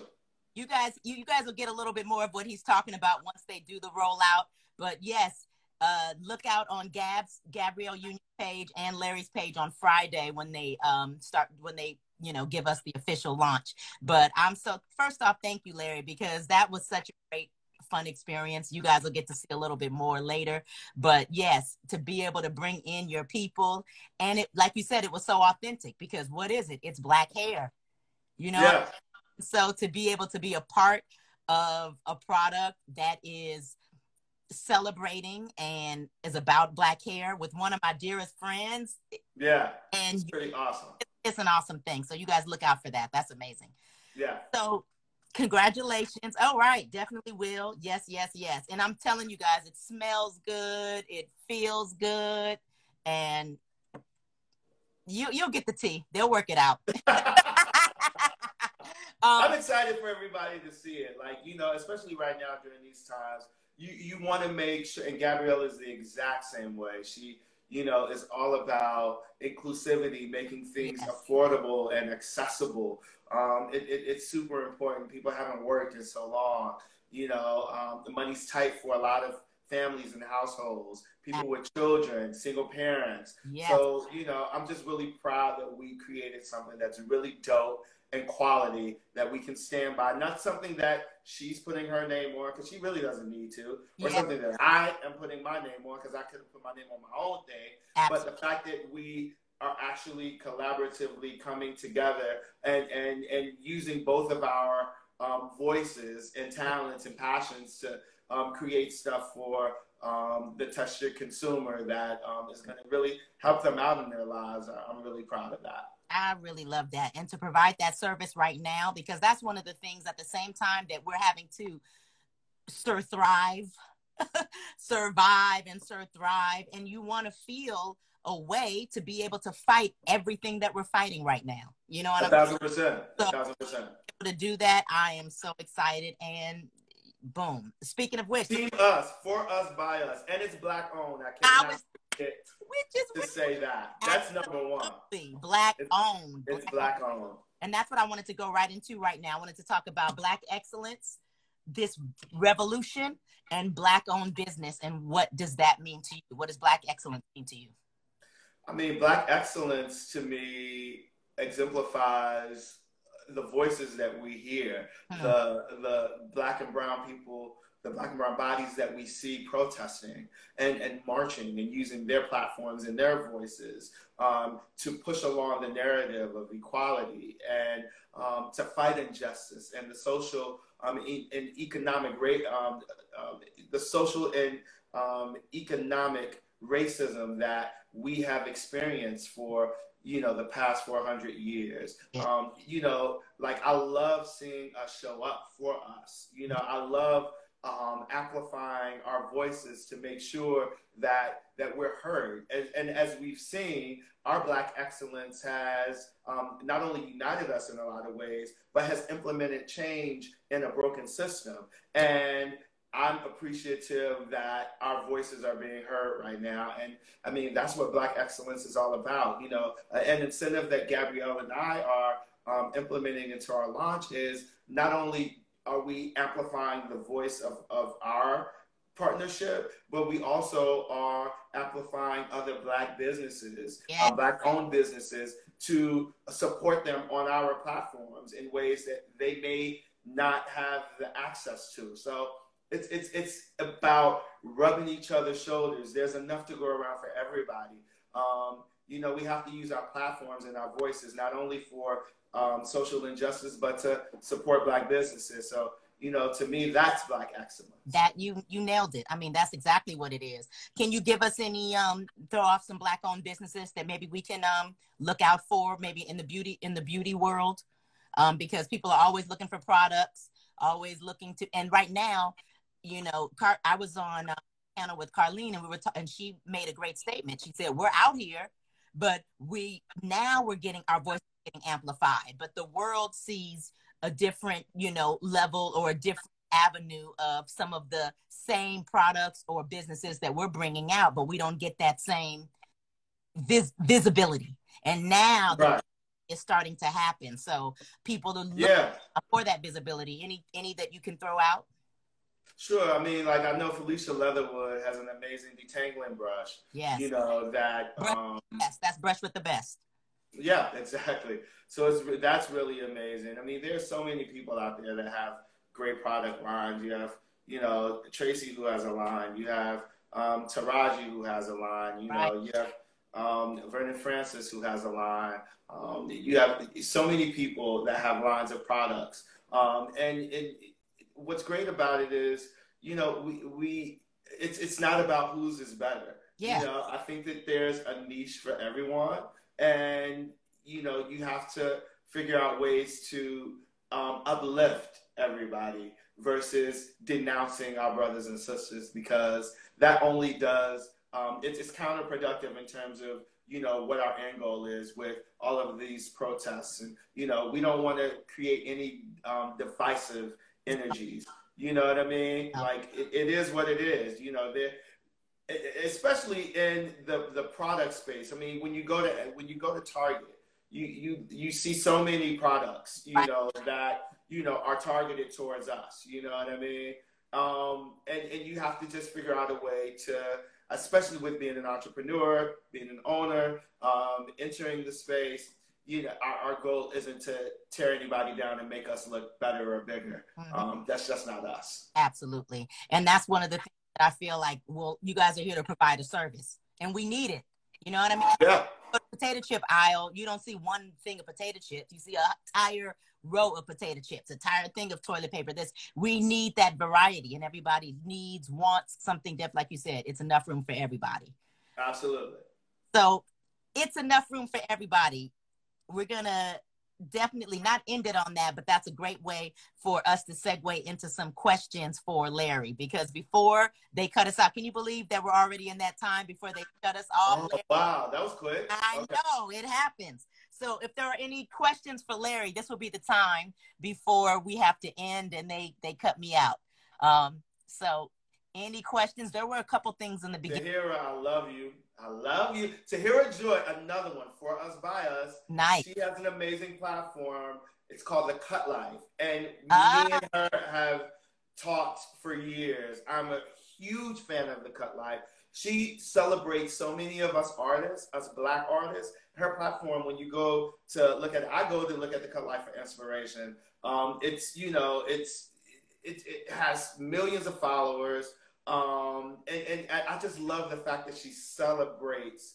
you guys you, you guys will get a little bit more of what he's talking about once they do the rollout but yes uh look out on gab's gabrielle union page and larry's page on friday when they um start when they you know give us the official launch but i'm so first off thank you larry because that was such a great fun experience. You guys will get to see a little bit more later. But yes to be able to bring in your people and it like you said it was so authentic because what is it? It's black hair you know? Yeah, so to be able to be a part of a product that is celebrating and is about black hair with one of my dearest friends yeah, and it's pretty awesome. it's an awesome thing. So you guys look out for that. That's amazing. Yeah, so congratulations. All right definitely will. Yes yes yes. And i'm telling you guys it smells good. It feels good. And you you'll get the tea. They'll work it out. I'm um, excited for everybody to see it. Like, you know, especially right now during these times, you, you want to make sure, and Gabrielle is the exact same way. She, you know, is all about inclusivity, making things Yes. affordable and accessible. Um, it, it, it's super important. People haven't worked in so long. You know, um, the money's tight for a lot of families and households, people with children, single parents. yes. So, you know, I'm just really proud that we created something that's really dope and quality that we can stand by. Not something that she's putting her name on because she really doesn't need to, or Yeah. something that I am putting my name on because I could have put my name on my own thing. Absolutely. But the fact that we are actually collaboratively coming together and and and using both of our um, voices and talents and passions to um, create stuff for um, the textured consumer that um, is going to really help them out in their lives. I'm really proud of that. I really love that. And to provide that service right now, because that's one of the things at the same time that we're having to sir thrive, survive and sir thrive. And you want to feel a way to be able to fight everything that we're fighting right now. You know what a I'm thousand percent. A thousand percent. To do that, I am so excited and boom. Speaking of which, team us, for us, by us, and it's black owned. I I was, which is to which, say that. That's number one. Black It's- owned. It's black owned. And that's what I wanted to go right into right now. I wanted to talk about Black excellence, this revolution, and Black owned business. And what does that mean to you? What does Black excellence mean to you? I mean, black excellence to me exemplifies the voices that we hear, Hmm. the the black and brown people, the black and brown bodies that we see protesting and, and marching and using their platforms and their voices um, to push along the narrative of equality and um, to fight injustice and the social um, e- and economic rate, um, um, the social and um, economic racism that we have experienced for you know the past 400 years. Um, you know like i love seeing us show up for us. You know i love um, amplifying our voices to make sure that that we're heard and, and as we've seen our black excellence has um, not only united us in a lot of ways but has implemented change in a broken system and I'm appreciative that our voices are being heard right now. And I mean, that's what Black Excellence is all about. You know, uh, an incentive that Gabrielle and I are um, implementing into our launch is not only are we amplifying the voice of, of our partnership, but we also are amplifying other Black businesses, Yeah. uh, Black owned businesses to support them on our platforms in ways that they may not have the access to. So it's it's it's about rubbing each other's shoulders. There's enough to go around for everybody. Um, you know, we have to use our platforms and our voices not only for um, social injustice, but to support Black businesses. So, you know, to me, that's Black excellence. That you you nailed it. I mean, that's exactly what it is. Can you give us any um throw off some black owned businesses that maybe we can um look out for maybe in the beauty in the beauty world? Um, because people are always looking for products, always looking to and right now, you know, Car- I was on uh, panel with Carlene and we were ta- and she made a great statement. She said, "We're out here, but we now we're getting our voice getting amplified, but the world sees a different, you know, level or a different avenue of some of the same products or businesses that we're bringing out, but we don't get that same vis- visibility. And now Right. it's starting to happen. So people are looking Yeah. for that visibility. Any any that you can throw out? Sure. I mean, like I know Felicia Leatherwood has an amazing detangling brush. Yes. You know that. Um, Yes, that's brush with the best. Yeah, exactly. So it's that's really amazing. I mean, there's so many people out there that have great product lines. You have, you know, Tracy who has a line. You have um, Taraji who has a line. You know, you have um, Vernon Francis who has a line. Um, you have so many people that have lines of products. Um, and, and what's great about it is, you know, we, we it's it's not about whose is better. Yeah. You know, I think that there's a niche for everyone and you know you have to figure out ways to um, uplift everybody versus denouncing our brothers and sisters because that only does um, it's, it's counterproductive in terms of you know what our end goal is with all of these protests and you know we don't want to create any um, divisive energies you know what i mean like it, it is what it is you know especially in the the product space. I mean, when you go to when you go to Target, you you you see so many products, you know, that you know are targeted towards us. You know what I mean? Um, and and you have to just figure out a way to, especially with being an entrepreneur, being an owner, um, entering the space. You know, our, our goal isn't to tear anybody down and make us look better or bigger. Mhm. Um, that's just not us. Absolutely. And that's one of the things that I feel like, well, you guys are here to provide a service and we need it. You know what I mean? Yeah, potato chip aisle, you don't see one thing of potato chips. You see a entire row of potato chips, a entire thing of toilet paper. This we need that variety, and everybody needs, wants something different. Like you said, it's enough room for everybody. Absolutely. So it's enough room for everybody. We're gonna definitely not end it on that, but that's a great way for us to segue into some questions for Larry. Because before they cut us out, can you believe that we're already in that time before they cut us off? Oh, wow, that was quick. I Okay. know it happens. So if there are any questions for Larry, this will be the time before we have to end and they they cut me out. Um, so any questions? There were a couple things in the beginning. Tahira, I love you. I love you. Tahira Joy, another one for us by us. Nice. She has an amazing platform. It's called The Cut Life. And Ah. me and her have talked for years. I'm a huge fan of The Cut Life. She celebrates so many of us artists, us black artists. Her platform, when you go to look at I go to look at The Cut Life for inspiration. Um, it's, you know, it's it, it has millions of followers. Um, and, and I just love the fact that she celebrates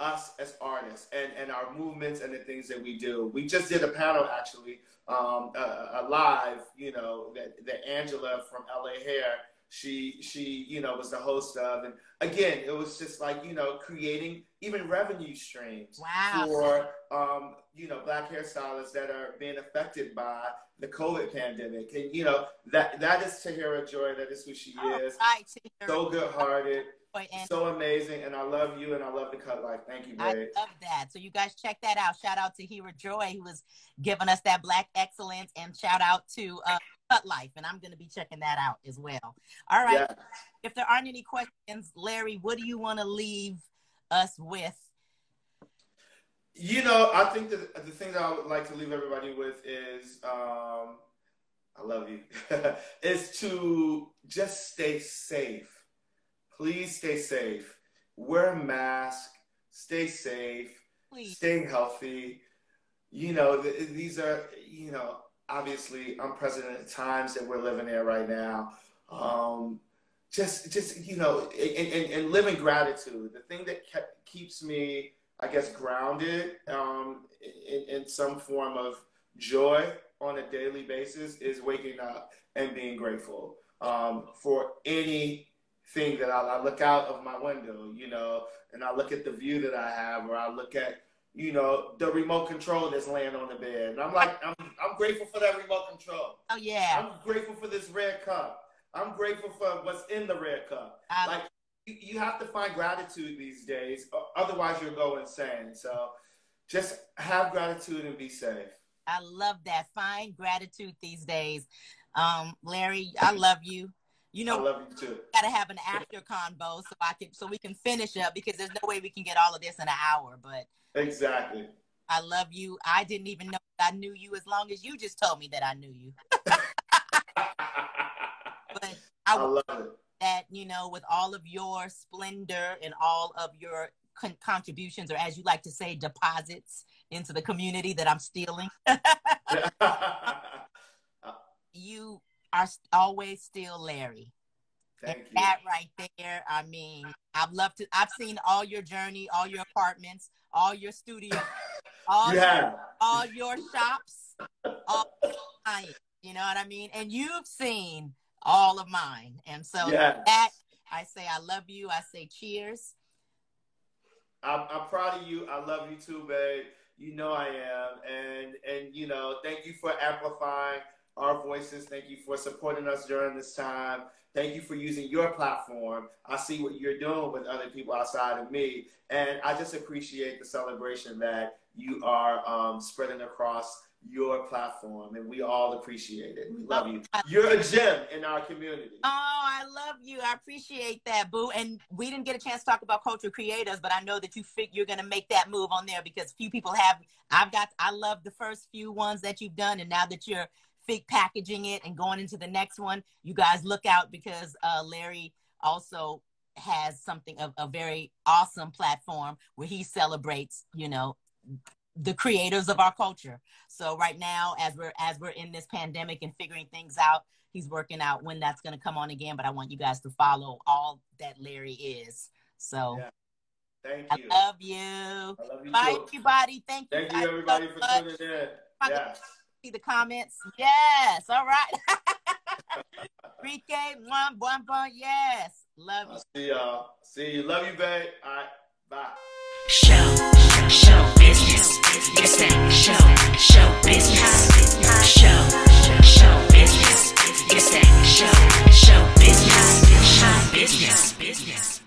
us as artists and, and our movements and the things that we do. We just did a panel actually, um, a, a live, you know, that, that Angela from LA Hair, she, she, you know, was the host of. And again, it was just like, you know, creating even revenue streams Wow. for, um, you know, black hairstylists that are being affected by the COVID pandemic. And, you know, that, that is Tahira Joy. That is who she All is. right, So good hearted so amazing, and I love you, and I love the cut life. Thank you, I babe. love that. So you guys check that out. Shout out to Hera Joy who was giving us that black excellence, and shout out to uh, Cut Life, and I'm going to be checking that out as well. All right. Yeah. If there aren't any questions, Larry, what do you want to leave us with? You know, I think that the thing that I would like to leave everybody with is, um, I love you, is to just stay safe. Please stay safe. Wear a mask. Stay safe. Please. Stay healthy. You know, th- these are, you know, obviously unprecedented times that we're living in right now. Um, just, just you know, and, and, and live in gratitude. The thing that kept, keeps me, I guess, grounded um, in, in some form of joy on a daily basis is waking up and being grateful um, for anything that I, I look out of my window, you know, and I look at the view that I have, or I look at, you know, the remote control that's laying on the bed. And I'm like, I'm, I'm grateful for that remote control. Oh, yeah. I'm grateful for this red cup. I'm grateful for what's in the red cup. I- Like you, you have to find gratitude these days, otherwise you'll go insane. So just have gratitude and be safe. I love that. Find gratitude these days. Um, Larry, I love you. You know, I love you too. got to have an after convo so I can so we can finish up because there's no way we can get all of this in an hour. But Exactly. I love you. I didn't even know I knew you as long as you just told me that I knew you. But I I love it. that you know with all of your splendor and all of your con- contributions or as you like to say deposits into the community that i'm stealing you are always still larry Thank and you. that right there i mean i've loved to i've seen all your journey all your apartments all your studios all, You have. all your shops all you know what i mean and you've seen all of mine and so Yes. that I say I love you. I say cheers. I'm, I'm proud of you. I love you too, babe. You know I am, and and you know, thank you for amplifying our voices. Thank you for supporting us during this time. Thank you for using your platform. I see what you're doing with other people outside of me, and I just appreciate the celebration that you are um, spreading across your platform, and we all appreciate it. We love you. You're a gem in our community. Oh, I love you. I appreciate that, Boo. And we didn't get a chance to talk about culture creators, but I know that you think you're gonna make that move on there because few people have. I've got. I love the first few ones that you've done, and now that you're fake packaging it and going into the next one, you guys look out because uh, Larry also has something of a very awesome platform where he celebrates. You know the creators of our culture. So right now, as we're as we're in this pandemic and figuring things out, he's working out when that's going to come on again. But I want you guys to follow all that Larry is. So Yeah. Thank I you. love you. I love you Bye, too. everybody. Thank you. Thank you, everybody, so for much. tuning in. Bye. Yes see the comments. Yes. All right. Rike, one, one, one. Yes. Love you. I'll see y'all. See you. Love you, babe. All right. Bye. Show, show business. It's that show, show business. Show, show business. It's that show, show business. Show business. business.